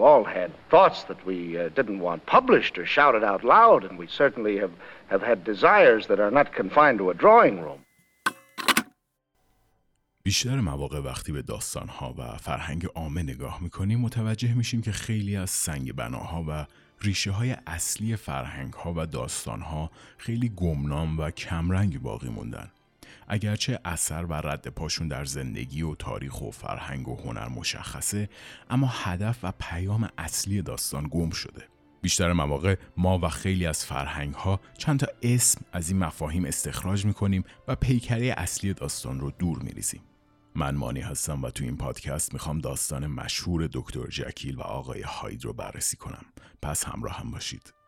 We've all had thoughts that we uh, didn't want published or shouted out loud, and we certainly have, have had desires that are not confined to a drawing room. بیشتر مواقع وقتی به داستانها و فرهنگ عامه نگاه می‌کنیم متوجه میشیم که خیلی از سنگ بناها و ریشه های اصلی فرهنگ ها و داستان ها خیلی گمنام و کمرنگ باقی موندن. اگرچه اثر و رد پاشون در زندگی و تاریخ و فرهنگ و هنر مشخصه اما هدف و پیام اصلی داستان گم شده. بیشتر مواقع ما و خیلی از فرهنگ ها چند تا اسم از این مفاهیم استخراج می‌کنیم و پیکره اصلی داستان رو دور میریزیم. من مانی هستم و تو این پادکست می‌خوام داستان مشهور دکتر جکیل و آقای هاید رو بررسی کنم. پس همراه هم باشید.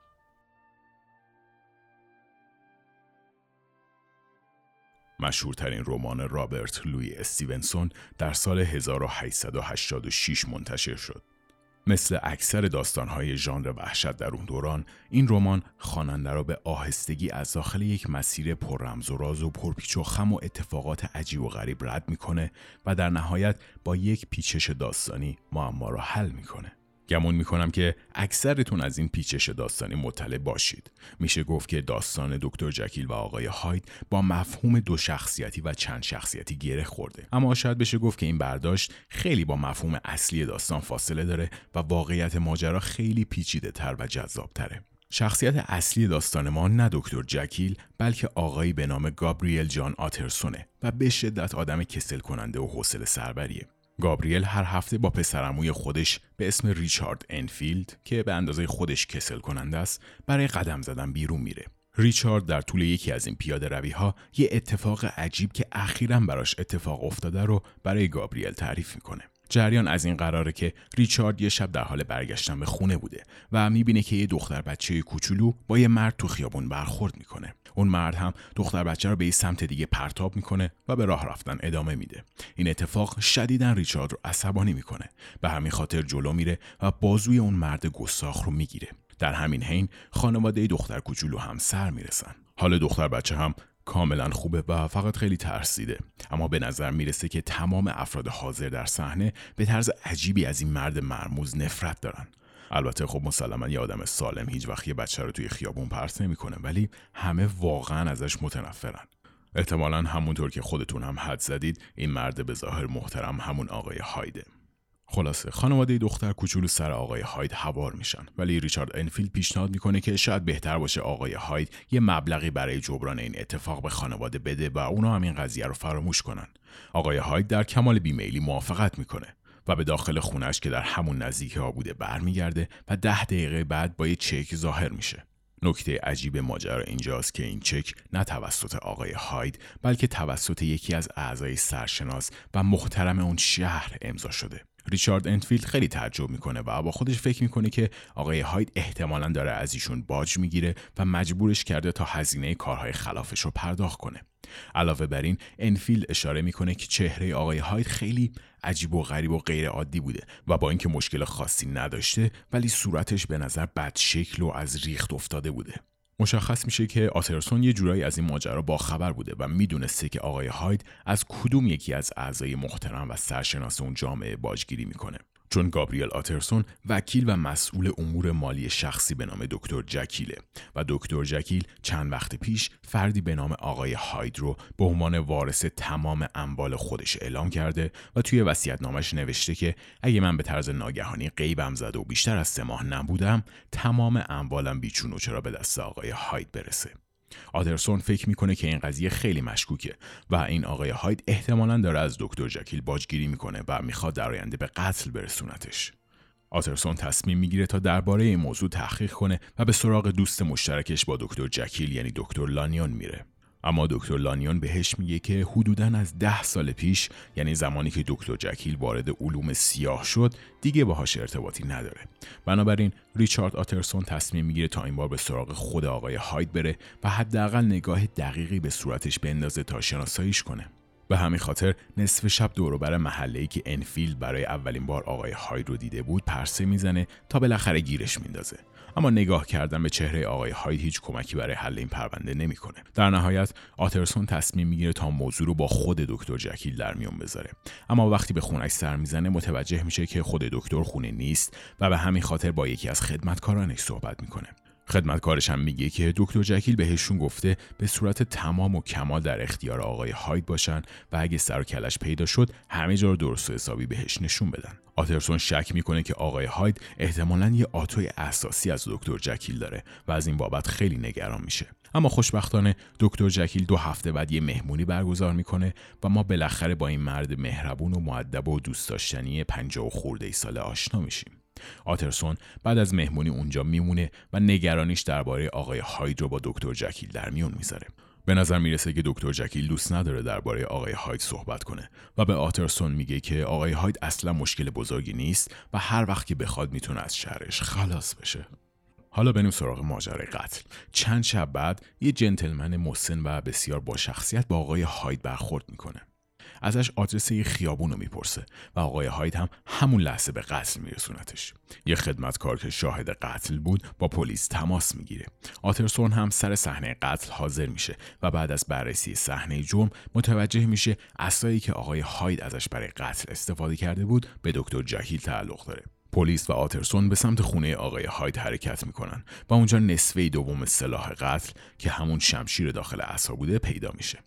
مشهورترین رمان رابرت لوی استیونسون در سال 1886 منتشر شد. مثل اکثر داستانهای ژانر وحشت در اون دوران این رمان خواننده را به آهستگی از داخل یک مسیر پر رمز و راز و پرپیچ و خم و اتفاقات عجیب و غریب رد می‌کنه و در نهایت با یک پیچش داستانی معما را حل می‌کنه گمون می‌کنم که اکثرتون از این پیچش داستانی مطلع باشید. میشه گفت که داستان دکتر جکیل و آقای هاید با مفهوم دو شخصیتی و چند شخصیتی گره خورده. اما شاید بشه گفت که این برداشت خیلی با مفهوم اصلی داستان فاصله داره و واقعیت ماجرا خیلی پیچیده تر و جذاب تره. شخصیت اصلی داستان ما نه دکتر جکیل بلکه آقایی به نام گابریل جان آترسونه و به شدت آدم کسل کننده و حوصله سربریه. گابریل هر هفته با پسرعموی خودش به اسم ریچارد انفیلد که به اندازه خودش کسل کننده است برای قدم زدن بیرون میره. ریچارد در طول یکی از این پیاده روی ها یه اتفاق عجیب که اخیرا براش اتفاق افتاده رو برای گابریل تعریف می‌کنه. جریان از این قراره که ریچارد یه شب در حال برگشتن به خونه بوده و می‌بینه که یه دختر بچه کوچولو با یه مرد تو خیابون برخورد می‌کنه. اون مرد هم دختر بچه رو به یه سمت دیگه پرتاب می‌کنه و به راه رفتن ادامه میده. این اتفاق شدیدا ریچارد رو عصبانی می‌کنه. به همین خاطر جلو میره و بازوی اون مرد گستاخ رو می‌گیره. در همین حین خانواده دختر کوچولو هم سر می‌رسن. حال دختر بچه هم کاملا خوبه و فقط خیلی ترسیده اما به نظر می‌رسه که تمام افراد حاضر در صحنه به طرز عجیبی از این مرد مرموز نفرت دارن البته خب مسلما یه آدم سالم هیچ وقت یه بچه رو توی خیابون پرت نمی‌کنه ولی همه واقعا ازش متنفرن. احتمالا همونطور که خودتون هم حد زدید این مرد به ظاهر محترم همون آقای هایده. خلاصه خانواده دختر کوچولو سر آقای هاید هوار میشن ولی ریچارد انفیلد پیشنهاد می‌کنه که شاید بهتر باشه آقای هاید یه مبلغی برای جبران این اتفاق به خانواده بده و اونا هم این قضیه رو فراموش کنن. آقای هاید در کمال بیمیلی موافقت می‌کنه. و به داخل خونش که در همون نزدیکی ها بوده برمیگرده و ده دقیقه بعد با یه چک ظاهر میشه. نکته عجیب ماجرا اینجاست که این چک نه توسط آقای هاید بلکه توسط یکی از اعضای سرشناس و محترم اون شهر امضا شده. ریچارد انتفیلد خیلی تعجب می‌کنه و با خودش فکر می‌کنه که آقای هاید احتمالا داره از ایشون باج می‌گیره و مجبورش کرده تا هزینه کارهای خلافش رو پرداخت کنه. علاوه بر این انفیلد اشاره می‌کنه که چهره آقای هاید خیلی عجیب و غریب و غیر عادی بوده و با اینکه مشکل خاصی نداشته ولی صورتش به نظر بد شکل و از ریخت افتاده بوده. مشخص میشه که آترسون یه جورایی از این ماجرا با خبر بوده و می‌دونسته که آقای هاید از کدوم یکی از اعضای محترم و سرشناس اون جامعه باجگیری می‌کنه. چون گابریل آترسون وکیل و مسئول امور مالی شخصی به نام دکتر جکیله و دکتر جکیل چند وقت پیش فردی به نام آقای هاید رو به عنوان وارث تمام اموال خودش اعلام کرده و توی نامش نوشته که اگه من به طرز ناگهانی غیبم زده و بیشتر از سه ماه نبودم تمام اموالم بیچون و چرا به دست آقای هاید برسه. آدرسون فکر می‌کنه که این قضیه خیلی مشکوکه و این آقای هاید احتمالا داره از دکتر جکیل باجگیری می‌کنه و می‌خواد در آینده به قتل برسونتش. آترسون تصمیم می‌گیره تا درباره این موضوع تحقیق کنه و به سراغ دوست مشترکش با دکتر جکیل یعنی دکتر لانیون میره. اما دکتر لانیون بهش میگه که حدودا از ده سال پیش یعنی زمانی که دکتر جکیل وارد علوم سیاه شد دیگه باهاش ارتباطی نداره. بنابراین ریچارد آترسون تصمیم می‌گیره تا این بار به سراغ خود آقای هاید بره و حداقل نگاه دقیقی به صورتش بندازه تا شناساییش کنه. به همین خاطر نصف شب دوروبر محله ای که انفیلد برای اولین بار آقای هاید رو دیده بود پرسه می‌زنه تا بالاخره گیرش میندازه. اما نگاه کردن به چهره آقای هاید هیچ کمکی برای حل این پرونده نمی‌کنه. در نهایت آترسون تصمیم می‌گیره تا موضوع رو با خود دکتر جکیل در میون بذاره. اما وقتی به خونش سر می‌زنه متوجه میشه که خود دکتر خونه نیست و به همین خاطر با یکی از خدمتکارانش صحبت می‌کنه. خدمتکارش هم میگه که دکتر جکیل بهشون گفته به صورت تمام و کمال در اختیار آقای هاید باشن و اگه سر و کلش پیدا شد همه جا رو درست و حسابی بهش نشون بدن. آترسون شک می‌کنه که آقای هاید احتمالا یه آتوی اساسی از دکتر جکیل داره و از این بابت خیلی نگران میشه. اما خوشبختانه دکتر جکیل دو هفته بعد یه مهمونی برگزار می‌کنه و ما بالاخره با این مرد مهربون و معدب و دوست داشتنی پنجاه و خورده ای ساله آشنا میشیم. آترسون بعد از مهمونی اونجا میمونه و نگرانیش درباره آقای هاید رو با دکتر جکیل در میون می‌ذاره. به نظر می‌رسه که دکتر جکیل دوست نداره درباره آقای هاید صحبت کنه و به آترسون میگه که آقای هاید اصلا مشکل بزرگی نیست و هر وقت که بخواد می‌تونه از شهرش خلاص بشه. حالا بریم سراغ ماجرای قتل. چند شب بعد یه جنتلمن مسن و بسیار با شخصیت با آقای هاید برخورد می‌کنه. ازش آدرس یه خیابون رو می‌پرسه و آقای هاید هم همون لحظه به قتل میرسونتش. یه خدمتکار که شاهد قتل بود با پلیس تماس می‌گیره. آترسون هم سر صحنه قتل حاضر میشه و بعد از بررسی صحنه جرم متوجه میشه اسایی که آقای هاید ازش برای قتل استفاده کرده بود به دکتر جهیل تعلق داره. پلیس و آترسون به سمت خونه آقای هاید حرکت می‌کنن و اونجا نصفه دوم سلاح قتل که همون شمشیر داخل عصا بوده پیدا میشه.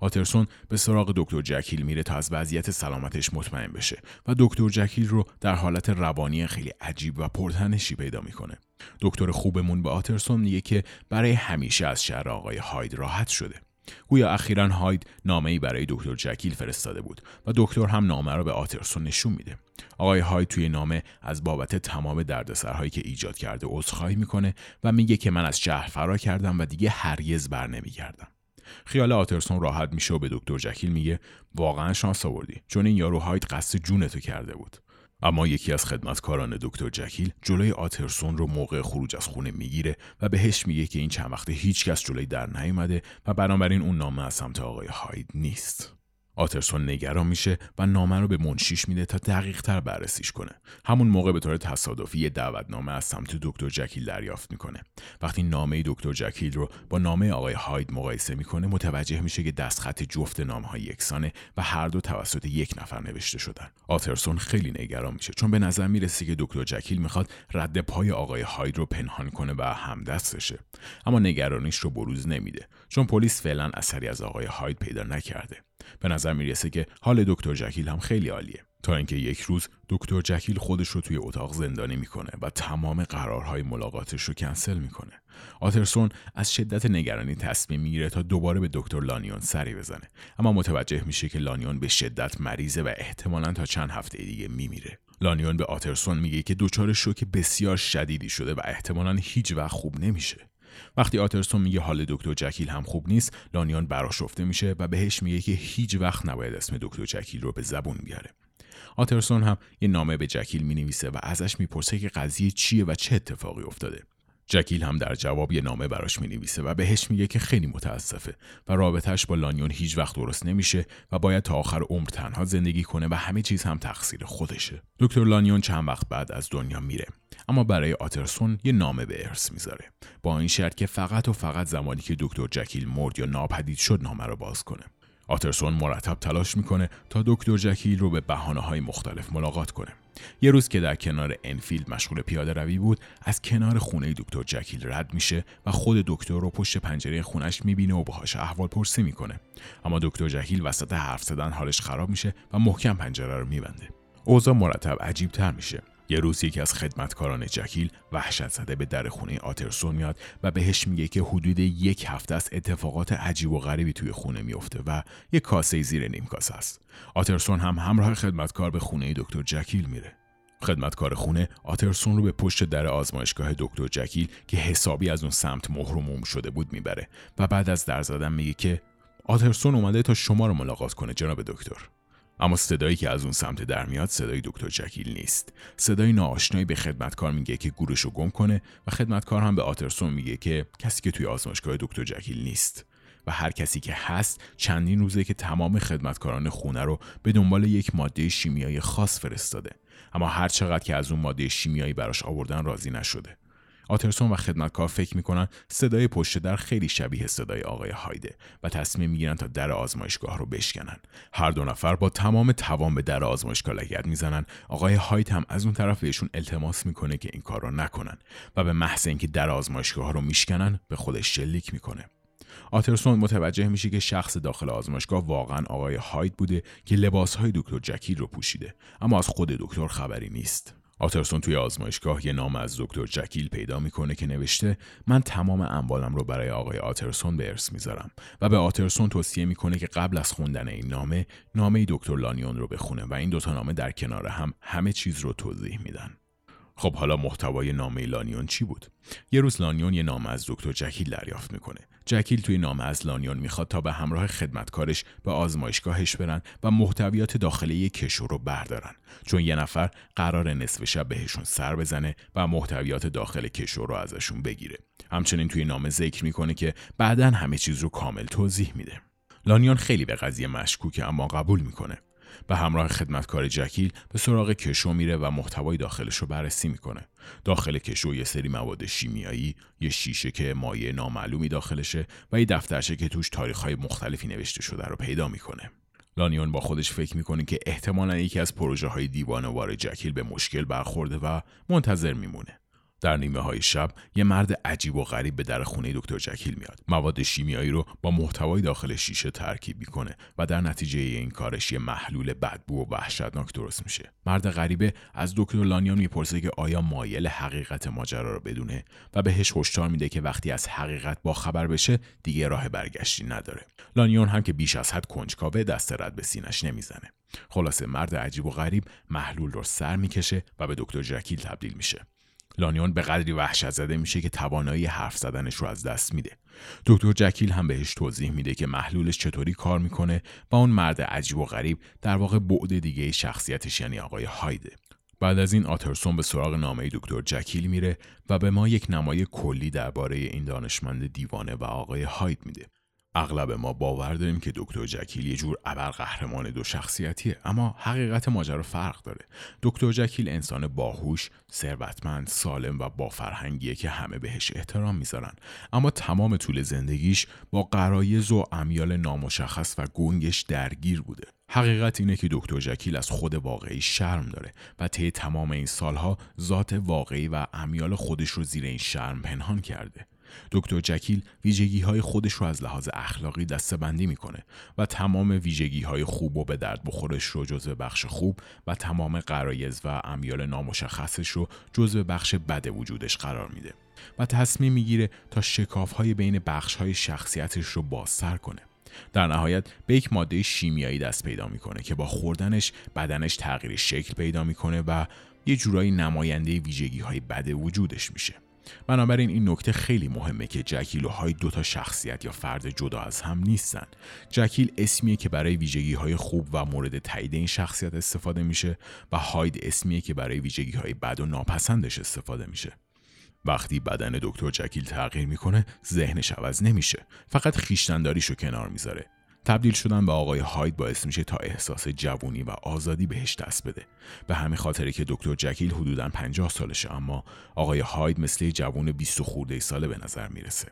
آترسون به سراغ دکتر جکیل میره تا از وضعیت سلامتش مطمئن بشه و دکتر جکیل رو در حالت روانی خیلی عجیب و پرتنشی پیدا می‌کنه. دکتر خوبمون به آترسون میگه که برای همیشه از شهر آقای هاید راحت شده. گویا اخیرا هاید نامه ای برای دکتر جکیل فرستاده بود و دکتر هم نامه را به آترسون نشون میده. آقای هاید توی نامه از بابت تمام دردسرهایی که ایجاد کرده عذرخواهی می‌کنه و میگه که من از شهر فرار کردم و دیگه هرگز بر نمیگردم. خیال آترسون راحت میشه و به دکتر جکیل میگه واقعا شانس آوردی. چون این یارو هایت قصد جونتو کرده بود. اما یکی از خدمتکاران دکتر جکیل جلوی آترسون رو موقع خروج از خونه می‌گیره و بهش میگه که این چند وقته هیچکس جلوی در نیومده و بنابراین اون نامه از سمت آقای هاید نیست. آترسون نگران میشه و نامه رو به منشیش میده تا دقیق تر بررسیش کنه. همون موقع به طور تصادفی یه دعوتنامه از سمت دکتر جکیل دریافت می‌کنه. وقتی نامه دکتر جکیل رو با نامه آقای هاید مقایسه می‌کنه متوجه میشه که دستخط جفت نامه یکسانه و هر دو توسط یک نفر نوشته شدن. آترسون خیلی نگران میشه چون به نظر می‌رسه که دکتر جکیل می‌خواد رد پای آقای هاید رو پنهان کنه و همدستشه. اما نگرانیش رو بروز نمیده چون پلیس فعلا اثری از آقای هاید پیدا نکرده. به نظر می‌رسه که حال دکتر جکیل هم خیلی عالیه. تا اینکه یک روز دکتر جکیل خودش رو توی اتاق زندانی می‌کنه و تمام قرارهای ملاقاتش رو کنسل می‌کنه. آترسون از شدت نگرانی تصمیم می‌گیره تا دوباره به دکتر لانیون سری بزنه. اما متوجه میشه که لانیون به شدت مریضه و احتمالا تا چند هفته دیگه میمیره. لانیون به آترسون میگه که دچار شوک بسیار شدیدی شده و احتمالا هیچ وقت خوب نمیشه. وقتی آترسون میگه حال دکتر جکیل هم خوب نیست لانیان براشفته میشه و بهش میگه که هیچ وقت نباید اسم دکتر جکیل رو به زبون بیاره. آترسون هم یه نامه به جکیل می‌نویسه و ازش می‌پرسه که قضیه چیه و چه اتفاقی افتاده. جکیل هم در جواب یه نامه براش می نویسه و بهش میگه که خیلی متاسفه و رابطش با لانیون هیچ وقت درست نمیشه و باید تا آخر عمر تنها زندگی کنه و همه چیز هم تقصیر خودشه. دکتر لانیون چند وقت بعد از دنیا میره اما برای آترسون یه نامه به ارث می‌ذاره با این شرط که فقط و فقط زمانی که دکتر جکیل مرد یا ناپدید شد نامه رو باز کنه. آترسون مرتب تلاش می‌کنه تا دکتر جکیل رو به بحانه های مختلف ملاقات کنه. یه روز که در کنار انفیلد مشغول پیاده روی بود از کنار خونه دکتر جکیل رد میشه و خود دکتر رو پشت پنجره خونش می‌بینه و باهاش احوال پرسی می‌کنه. اما دکتر جکیل وسط حرف زدن حالش خراب میشه و محکم پنجره رو میبنده. اوضاع مرتب عجیب تر میشه. یه روز یکی از خدمتکاران جکیل وحشت زده به در خونه آترسون میاد و بهش میگه که حدود یک هفته است اتفاقات عجیب و غریبی توی خونه میفته و یه کاسه زیر نیم کاسه است. آترسون هم همراه خدمتکار به خونه دکتر جکیل میره. خدمتکار خونه آترسون رو به پشت در آزمایشگاه دکتر جکیل که حسابی از اون سمت مهرموم شده بود می‌بره و بعد از در زدن میگه که آترسون اومده تا شما رو ملاقات کنه جناب دکتر. اما صدایی که از اون سمت در میاد صدای دکتر جکیل نیست. صدای ناآشنایی به خدمتکار میگه که گورش گم کنه و خدمتکار هم به آترسون میگه که کسی که توی آزمایشگاه دکتر جکیل نیست. و هر کسی که هست چندین روزه که تمام خدمتکاران خونه رو به دنبال یک ماده شیمیایی خاص فرستاده. اما هر چقدر که از اون ماده شیمیایی براش آوردن راضی نشده. آترسون و خدمتکار فکر می‌کنن صدای پشت در خیلی شبیه صدای آقای هایده و تصمیم می‌گیرن تا در آزمایشگاه رو بشکنن. هر دو نفر با تمام توان به در آزمایشگاه لگد می‌زنن. آقای هایت هم از اون طرف بهشون التماس می‌کنه که این کار رو نکنن و به محض اینکه در آزمایشگاه رو میشکنن به خودش شلیک می‌کنه. آترسون متوجه میشه که شخص داخل آزمایشگاه واقعا آقای هایت بوده که لباسهای دکتر جکیل رو پوشیده اما از خود دکتر خبری نیست. آترسون توی آزمایشگاه یه نام از دکتر جکیل پیدا می‌کنه که نوشته من تمام اموالم رو برای آقای آترسون به ارث می‌ذارم و به آترسون توصیه می‌کنه که قبل از خوندن این نامه نامه دکتر لانیون رو بخونه و این دوتا نامه در کنار هم همه چیز رو توضیح میدن. خب حالا محتوای نامه لانیون چی بود؟ یه روز لانیون یه نامه از دکتر جکیل دریافت می‌کنه. جکیل توی نامه از لانیون می‌خواد تا به همراه خدمتکارش به آزمایشگاهش برن و محتویات داخلی کشو رو بردارن چون یه نفر قرار نصف شب بهشون سر بزنه و محتویات داخل کشو رو ازشون بگیره. همچنین توی نامه ذکر می‌کنه که بعدا همه چیز رو کامل توضیح میده. لانیون خیلی به قضیه مشکوکه اما قبول می‌کنه. به همراه خدمتکار جکیل به سراغ کشو میره و محتوای داخلش رو بررسی می‌کنه. داخل کشو یه سری مواد شیمیایی، یه شیشه که مایع نامعلومی داخلشه و یه دفترچه که توش تاریخهای مختلفی نوشته شده رو پیدا می‌کنه. لانیون با خودش فکر می‌کنه که احتمالا یکی از پروژه های دیوانوار جکیل به مشکل برخورده و منتظر میمونه. در نیمه های شب یه مرد عجیب و غریب به در خونه دکتر جکیل میاد. مواد شیمیایی رو با محتوای داخل شیشه ترکیب می‌کنه و در نتیجه این کارش یه محلول بدبو و وحشتناک درست میشه. مرد غریبه از دکتر لانیون می‌پرسه که آیا مایل حقیقت ماجرا رو بدونه و بهش هشدار میده که وقتی از حقیقت با خبر بشه دیگه راه برگشتی نداره. لانیون هم که بیش از حد کنجکاوه دست رد به سینش نمی‌زنه. خلاصه مرد عجیب و غریب محلول رو سر می‌کشه و به دکتر جکیل تبدیل میشه. لانیون به قدری وحشت زده میشه که توانایی حرف زدنش رو از دست میده. دکتر جکیل هم بهش توضیح میده که محلولش چطوری کار می‌کنه و اون مرد عجیب و غریب در واقع بعد دیگه شخصیتش یعنی آقای هایده. بعد از این آترسون به سراغ نامه دکتر جکیل میره و به ما یک نمای کلی درباره این دانشمند دیوانه و آقای هاید میده. اغلب ما باور داریم که دکتر جکیل یه جور قهرمان دو شخصیتیه اما حقیقت ماجرا فرق داره. دکتر جکیل انسان باهوش ثروتمند سالم و با فرهنگیه که همه بهش احترام می‌ذارن. اما تمام طول زندگیش با قرایز و امیال نامشخص و گنگش درگیر بوده. حقیقت اینه که دکتر جکیل از خود واقعی شرم داره و طی تمام این سالها ذات واقعی و امیال خودش رو زیر این شرم پنهان کرده. دکتر جکیل ویژگی های خودش رو از لحاظ اخلاقی دستبندی می‌کنه و تمام ویژگی های خوب و به درد بخورش رو جزو بخش خوب و تمام قرایز و امیال نامشخصش رو جزو بخش بد وجودش قرار میده و تصمیم می‌گیره تا شکاف های بین بخش های شخصیتش رو بازتر کنه. در نهایت به یک ماده شیمیایی دست پیدا می‌کنه که با خوردنش بدنش تغییر شکل پیدا می‌کنه و یه جورایی نماینده ویژگی های بد وجودش میشه. بنابراین این نکته خیلی مهمه که جکیل و هاید دوتا شخصیت یا فرد جدا از هم نیستن. جکیل اسمیه که برای ویژگی های خوب و مورد تایید این شخصیت استفاده میشه و هاید اسمیه که برای ویژگی های بد و ناپسندش استفاده میشه. وقتی بدن دکتر جکیل تغییر می‌کنه ذهنش عوض نمیشه. فقط خیشتنداریشو کنار می‌ذاره. تبدیل شدن به آقای هاید باعث میشه تا احساس جوونی و آزادی بهش دست بده. به همین خاطره که دکتر جکیل حدودا 50 سالشه اما آقای هاید مثل جوون 20 خورده ساله به نظر می‌رسه.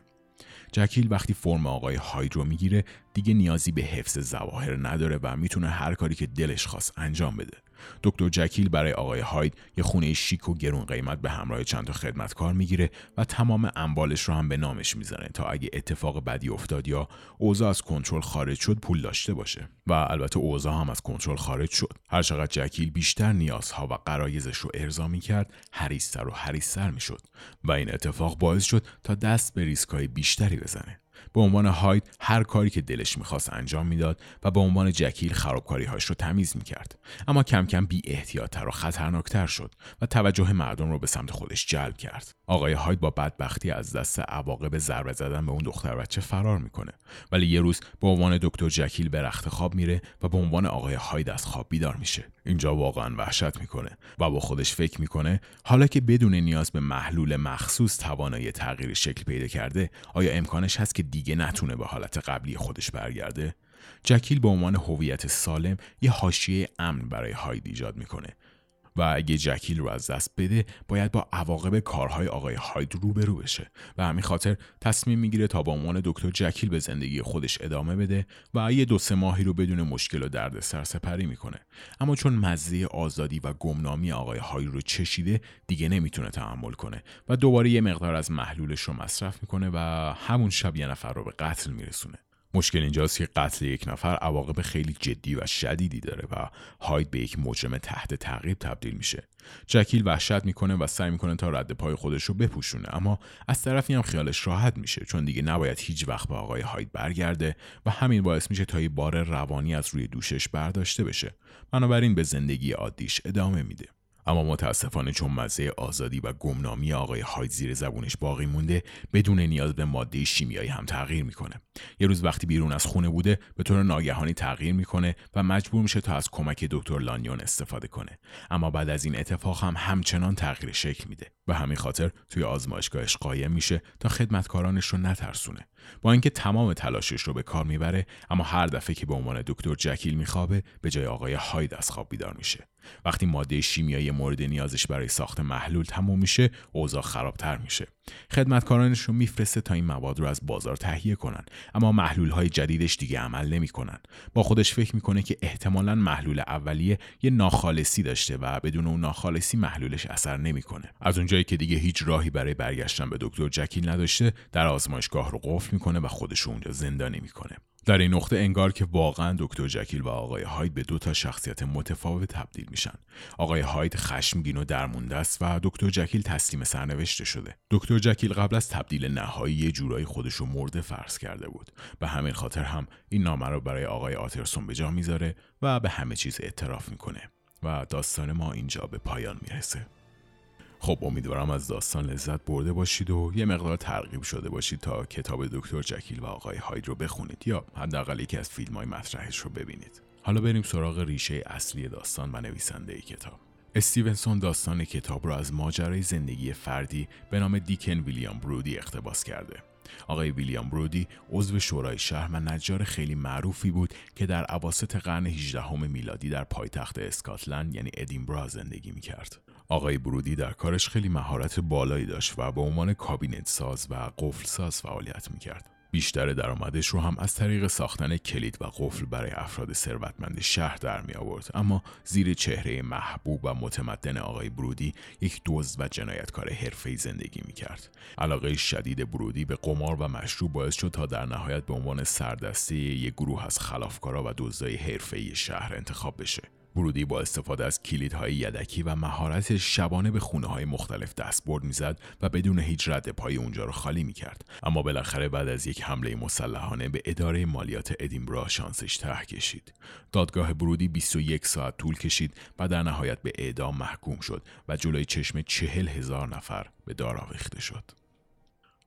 جکیل وقتی فرم آقای هاید رو می‌گیره دیگه نیازی به حفظ زواهر نداره و می‌تونه هر کاری که دلش خواست انجام بده. دکتر جکیل برای آقای هاید یه خونه شیک و گرون قیمت به همراه چند تا خدمتکار می‌گیره و تمام اموالش رو هم به نامش می‌زنه تا اگه اتفاق بدی افتاد یا اوضاع از کنترل خارج شد پول داشته باشه. و البته اوضاع هم از کنترل خارج شد. هر چقدر جکیل بیشتر نیازها و قرایزش رو ارضا می‌کرد هریستر و هریستر می‌شد. و این اتفاق باعث شد تا دست به ریسکای بیشتری بزنه. به عنوان هاید هر کاری که دلش می‌خواست انجام می‌داد و به عنوان جکیل خرابکاری هاش رو تمیز می‌کرد. اما کم کم بی احتیاطتر و خطرناکتر شد و توجه مردم رو به سمت خودش جلب کرد. آقای هاید با بدبختی از دست عواقب ضربه زدن به اون دختر بچه فرار می‌کنه. ولی یه روز به عنوان دکتر جکیل به رخت خواب میره و به عنوان آقای هاید از خواب بیدار میشه. اینجا واقعا وحشت می‌کنه و با خودش فکر می‌کنه حالا که بدون نیاز به محلول مخصوص توانایی تغییر شکل پیدا کرده آیا امکانش هست که دیگه نتونه به حالت قبلی خودش برگرده؟ جکیل به عنوان هویت سالم یه حاشیه امن برای هاید ایجاد می‌کنه. و اگه جکیل رو از دست بده باید با عواقب کارهای آقای هاید روبرو بشه. و همین خاطر تصمیم می‌گیره تا با عنوان دکتر جکیل به زندگی خودش ادامه بده و یه دو سه ماهی رو بدون مشکل و درد سر سپری می‌کنه. اما چون مزه آزادی و گمنامی آقای هاید رو چشیده دیگه نمی‌تونه تحمل کنه و دوباره یه مقدار از محلولش رو مصرف می‌کنه و همون شب یه نفر رو به قتل میرسونه. مشکل اینجاست که قتل یک نفر عواقب خیلی جدی و شدیدی داره و هاید به یک مجرم تحت تعقیب تبدیل میشه. جکیل وحشت می‌کنه و سعی می‌کنه تا رد پای خودش رو بپوشونه اما از طرفی هم خیالش راحت میشه چون دیگه نباید هیچ وقت به آقای هاید برگرده و همین باعث میشه تا یه بار روانی از روی دوشش برداشته بشه. بنابراین به زندگی عادیش ادامه میده. اما متاسفانه چون مزه آزادی و گمنامی آقای هاید زیر زبونش باقی مونده بدون نیاز به ماده شیمیایی هم تغییر می‌کنه. یه روز وقتی بیرون از خونه بوده به طور ناگهانی تغییر می‌کنه و مجبور میشه تا از کمک دکتر لانیون استفاده کنه. اما بعد از این اتفاق هم همچنان تغییر شکل میده به همین خاطر توی آزمایشگاهش قایم میشه تا خدمتکارانش رو نترسونه. با اینکه تمام تلاشش رو به کار می‌بره اما هر دفعه که به عنوان دکتر جکیل میخوابه به جای آقای هاید از خواب بیدار میشه. وقتی ماده شیمیایی مورد نیازش برای ساخت محلول تموم میشه اوضاع خرابتر میشه. خدمتکارانش رو میفرسته تا این مواد رو از بازار تهیه کنن. اما محلول های جدیدش دیگه عمل نمی‌کنن. با خودش فکر می‌کنه که احتمالا محلول اولیه یه ناخالصی داشته و بدون اون ناخالصی محلولش اثر نمی‌کنه. از اونجایی که دیگه هیچ راهی برای برگشتن به دکتر جکیل نداشته در آزمایشگاه رو قفل می‌کنه و خودش اونجا زندانی می‌کنه. در این نقطه انگار که واقعا دکتر جکیل و آقای هاید به دو تا شخصیت متفاوت تبدیل میشن. آقای هاید خشمگین و درمونده است و دکتر جکیل تسلیم سرنوشته شده. دکتر جکیل قبل از تبدیل نهایی یه جورایی خودش رو مرده فرض کرده بود. به همین خاطر هم این نامه رو برای آقای آترسون به جا می‌ذاره و به همه چیز اعتراف می‌کنه و داستان ما اینجا به پایان می‌رسه. خب امیدوارم از داستان لذت برده باشید و یه مقدار ترغیب شده باشید تا کتاب دکتر جکیل و آقای هاید رو بخونید یا حداقل یکی از فیلم های مطرحش رو ببینید. حالا بریم سراغ ریشه اصلی داستان و نویسنده ای کتاب. استیونسون داستان کتاب را از ماجرای زندگی فردی به نام دیکن ویلیام برودی اقتباس کرده. آقای ویلیام برودی عضو شورای شهر و نجار خیلی معروفی بود که در عواسط قرن 18 میلادی در پایتخت اسکاتلند یعنی ادینبرا زندگی می‌کرد. آقای برودی در کارش خیلی مهارت بالایی داشت و به عنوان کابینت ساز و قفل ساز فعالیت می‌کرد. بیشتر درآمدش رو هم از طریق ساختن کلید و قفل برای افراد ثروتمند شهر در می آورد اما زیر چهره محبوب و متمدن آقای برودی یک دزد و جنایتکار حرفه‌ای زندگی می کرد. علاقه شدید برودی به قمار و مشروب باعث شد تا در نهایت به عنوان سردسته یک گروه از خلافکارا و دزدای حرفه‌ای شهر انتخاب بشه. برودی با استفاده از کلیدهای یدکی و مهارت شبانه به خونه های مختلف دستبرد می‌زد و بدون هیچ رد پای اونجا رو خالی می‌کرد. اما بالاخره بعد از یک حمله مسلحانه به اداره مالیات ادینبرا شانسش ته کشید. دادگاه برودی 21 ساعت طول کشید و در نهایت به اعدام محکوم شد و جلوی چشم چهل هزار نفر به دار آویخته شد.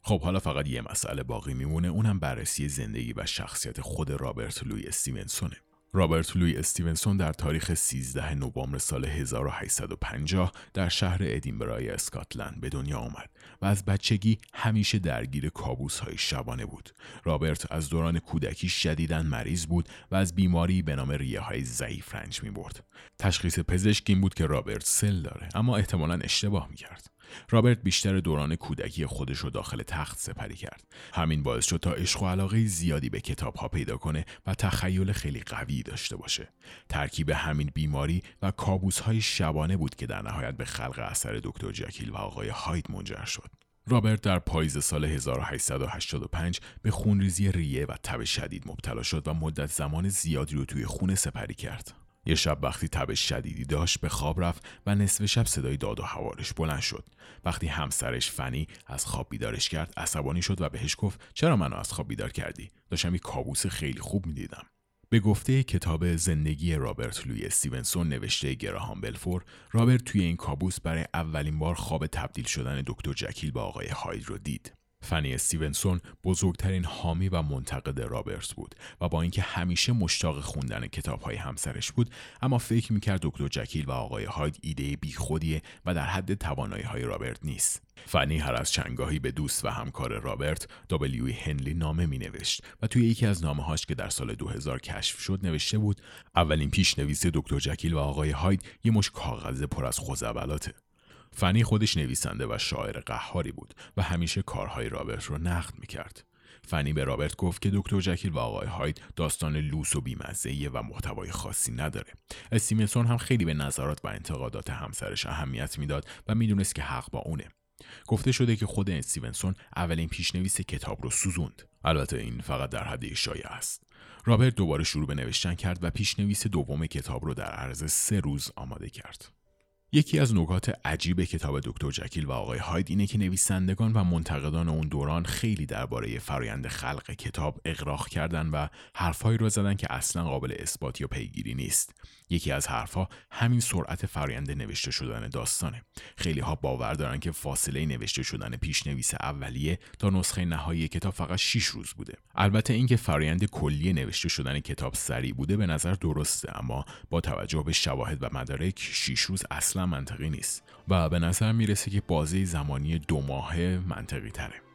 خب حالا فقط یه مسئله باقی میمونه اونم بررسی زندگی و شخصیت خود رابرت لوی استیونسونه رابرت لوی استیونسون در تاریخ 13 نوامبر سال 1850 در شهر ادینبرای اسکاتلند به دنیا آمد و از بچگی همیشه درگیر کابوس های شبانه بود. رابرت از دوران کودکی شدیداً مریض بود و از بیماری به نام ریه های ضعیف رنج می برد. تشخیص پزشک این بود که رابرت سل داره اما احتمالا اشتباه می کرد. رابرت بیشتر دوران کودکی خودش رو داخل تخت سپری کرد. همین باعث شد تا عشق و علاقه زیادی به کتاب ها پیدا کنه و تخیل خیلی قوی داشته باشه. ترکیب همین بیماری و کابوس های شبانه بود که در نهایت به خلق اثر دکتر جکیل و آقای هاید منجر شد. رابرت در پاییز سال 1885 به خونریزی ریه و تب شدید مبتلا شد و مدت زمان زیادی رو توی خونه سپری کرد. یه شب وقتی تب شدیدی داشت به خواب رفت و نصف شب صدای داد و هوارش بلند شد. وقتی همسرش فنی از خواب بیدارش کرد عصبانی شد و بهش گفت چرا منو از خواب بیدار کردی؟ داشتم یک کابوس خیلی خوب می‌دیدم. به گفته کتاب زندگی رابرت لوی استیونسون نوشته گراهام بلفور رابرت توی این کابوس برای اولین بار خواب تبدیل شدن دکتر جکیل به آقای هاید رو دید. فنی استیونسون بزرگترین حامی و منتقد رابرت بود و با اینکه همیشه مشتاق خوندن کتابهای همسرش بود اما فکر می‌کرد دکتر جکیل و آقای هاید ایده بیخودیه و در حد توانایی های رابرت نیست. فنی هر از چندگاهی به دوست و همکار رابرت دابلیوی هنلی نامه می نوشت و توی یکی از نامه هاش که در سال 2000 کشف شد نوشته بود اولین پیشنویس دکتر جکیل و آقای هاید یه مشت کاغذ پر از خزعبلاته. فنی خودش نویسنده و شاعر قهاری بود و همیشه کارهای رابرت رو نقد می‌کرد. فنی به رابرت گفت که دکتر جکیل و آقای هاید داستان لوس و بی‌مزه‌ایه و محتوای خاصی نداره. استیونسون هم خیلی به نظرات و انتقادات همسرش اهمیت می‌داد و می‌دونست که حق با اونه. گفته شده که خود استیونسون اولین پیشنویس کتاب رو سوزوند. البته این فقط در حد شایعه است. رابرت دوباره شروع به نوشتن کرد و پیشنویس دوم کتاب رو در عرض سه روز آماده کرد. یکی از نکات عجیب کتاب دکتر جکیل و آقای هاید اینه که نویسندگان و منتقدان اون دوران خیلی درباره فرایند خلق کتاب اقراق کردن و حرفهایی رو زدن که اصلا قابل اثبات یا پیگیری نیست. یکی از حرفها همین سرعت فرایند نوشته شدن داستانه. خیلی ها باور دارن که فاصله نوشته شدن پیشنویس اولیه تا نسخه نهایی کتاب فقط 6 روز بوده. البته اینکه فرایند کلی نوشته شدن کتاب سریع بوده به نظر درسته اما با توجه به شواهد و مدارک 6 روز اصلا منطقی نیست و به نظر می‌رسه که بازه زمانی دو ماهه منطقی تره.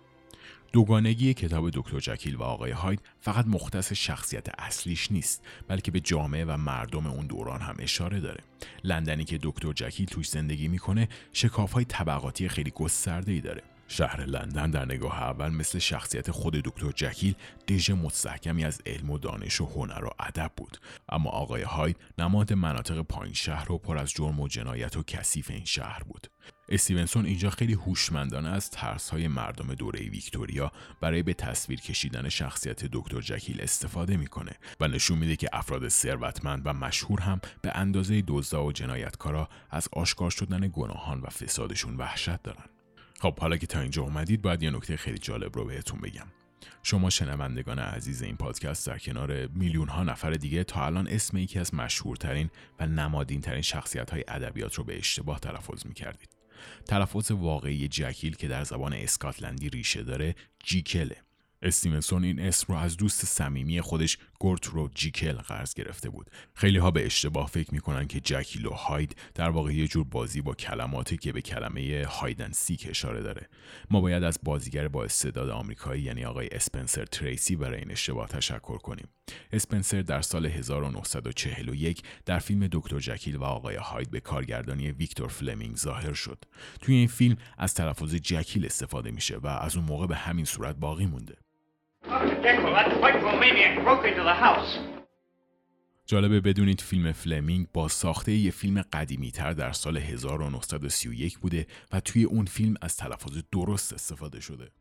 دوگانگی کتاب دکتر جکیل و آقای هاید فقط مختص شخصیت اصلیش نیست بلکه به جامعه و مردم اون دوران هم اشاره داره. لندنی که دکتر جکیل توش زندگی می‌کنه شکاف های طبقاتی خیلی گسترده ای داره. شهر لندن در نگاه اول مثل شخصیت خود دکتر جکیل دژ مستحکمی از علم و دانش و هنر و ادب بود. اما آقای هاید نماد مناطق پایین شهر و پر از جرم و جنایت و کثیف این شهر بود. استیونسون اینجا خیلی هوشمندانه از ترس های مردم دوره ویکتوریا برای به تصویر کشیدن شخصیت دکتر جکیل استفاده می‌کنه و نشون میده که افراد ثروتمند و مشهور هم به اندازه دزدا و جنایتکارا از آشکار شدن گناهان و فسادشون وحشت دارن خب حالا که تا اینجا اومدید باید یه نکته خیلی جالب رو بهتون بگم شما شنوندگان عزیز این پادکست در کنار میلیون ها نفر دیگه تا الان اسم یکی از مشهورترین و نمادین ترین شخصیت های ادبیات رو به اشتباه تلفظ می کردید. تلفظ واقعی جکیل که در زبان اسکاتلندی ریشه داره جیکله. استیونسون این اسم رو از دوست صمیمی خودش گورترو جیکل قرض گرفته بود. خیلی ها به اشتباه فکر می‌کنن که جکیل و هاید در واقع یه جور بازی با کلماتی که به کلمه هایدن سیک اشاره داره. ما باید از بازیگر با استعداد آمریکایی یعنی آقای اسپنسر تریسی برای این اشتباه تشکر کنیم. اسپنسر در سال 1941 در فیلم دکتر جکیل و آقای هاید به کارگردانی ویکتور فلمینگ ظاهر شد. توی این فیلم از تلفظ جکیل استفاده میشه و از اون موقع به همین صورت باقی مونده. جالبه بدونید فیلم فلمینگ بازساخته یه فیلم قدیمی تر در سال 1931 بوده و توی اون فیلم از تلفظ درست استفاده شده.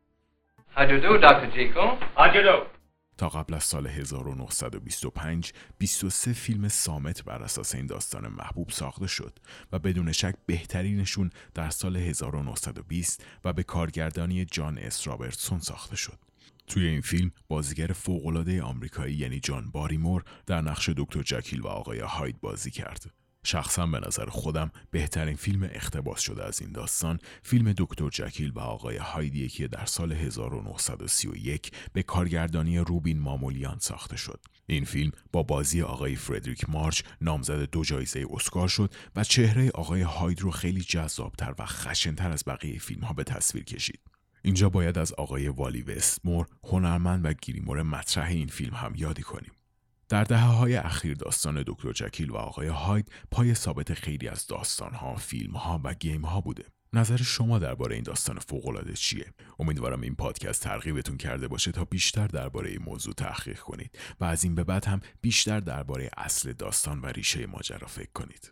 تا قبل از سال 1925 23 فیلم صامت بر اساس این داستان محبوب ساخته شد و بدون شک بهترینشون در سال 1920 و به کارگردانی جان اس رابرتسون ساخته شد. توی این فیلم بازیگر فوق‌العاده آمریکایی یعنی جان باریمور در نقش دکتر جکیل و آقای هاید بازی کرد. شخصا به نظر خودم بهترین فیلم اقتباس شده از این داستان فیلم دکتر جکیل و آقای هایدیه که در سال 1931 به کارگردانی روبن مامولیان ساخته شد. این فیلم با بازی آقای فردریک مارچ نامزد دو جایزه اسکار شد و چهره آقای هاید رو خیلی جذابتر و خشنتر از بقیه فیلم ها به تصویر کشید. اینجا باید از آقای والی وستمور هنرمند و گریمور مطرح این فیلم هم یادی کنیم در دهه های اخیر داستان دکتر جکیل و آقای هاید پای ثابت خیلی از داستان ها، فیلم ها و گیم ها بوده. نظر شما درباره این داستان فوق العاده چیه؟ امیدوارم این پادکست ترغیبتون کرده باشه تا بیشتر درباره این موضوع تحقیق کنید و از این به بعد هم بیشتر درباره اصل داستان و ریشه ماجرا فکر کنید.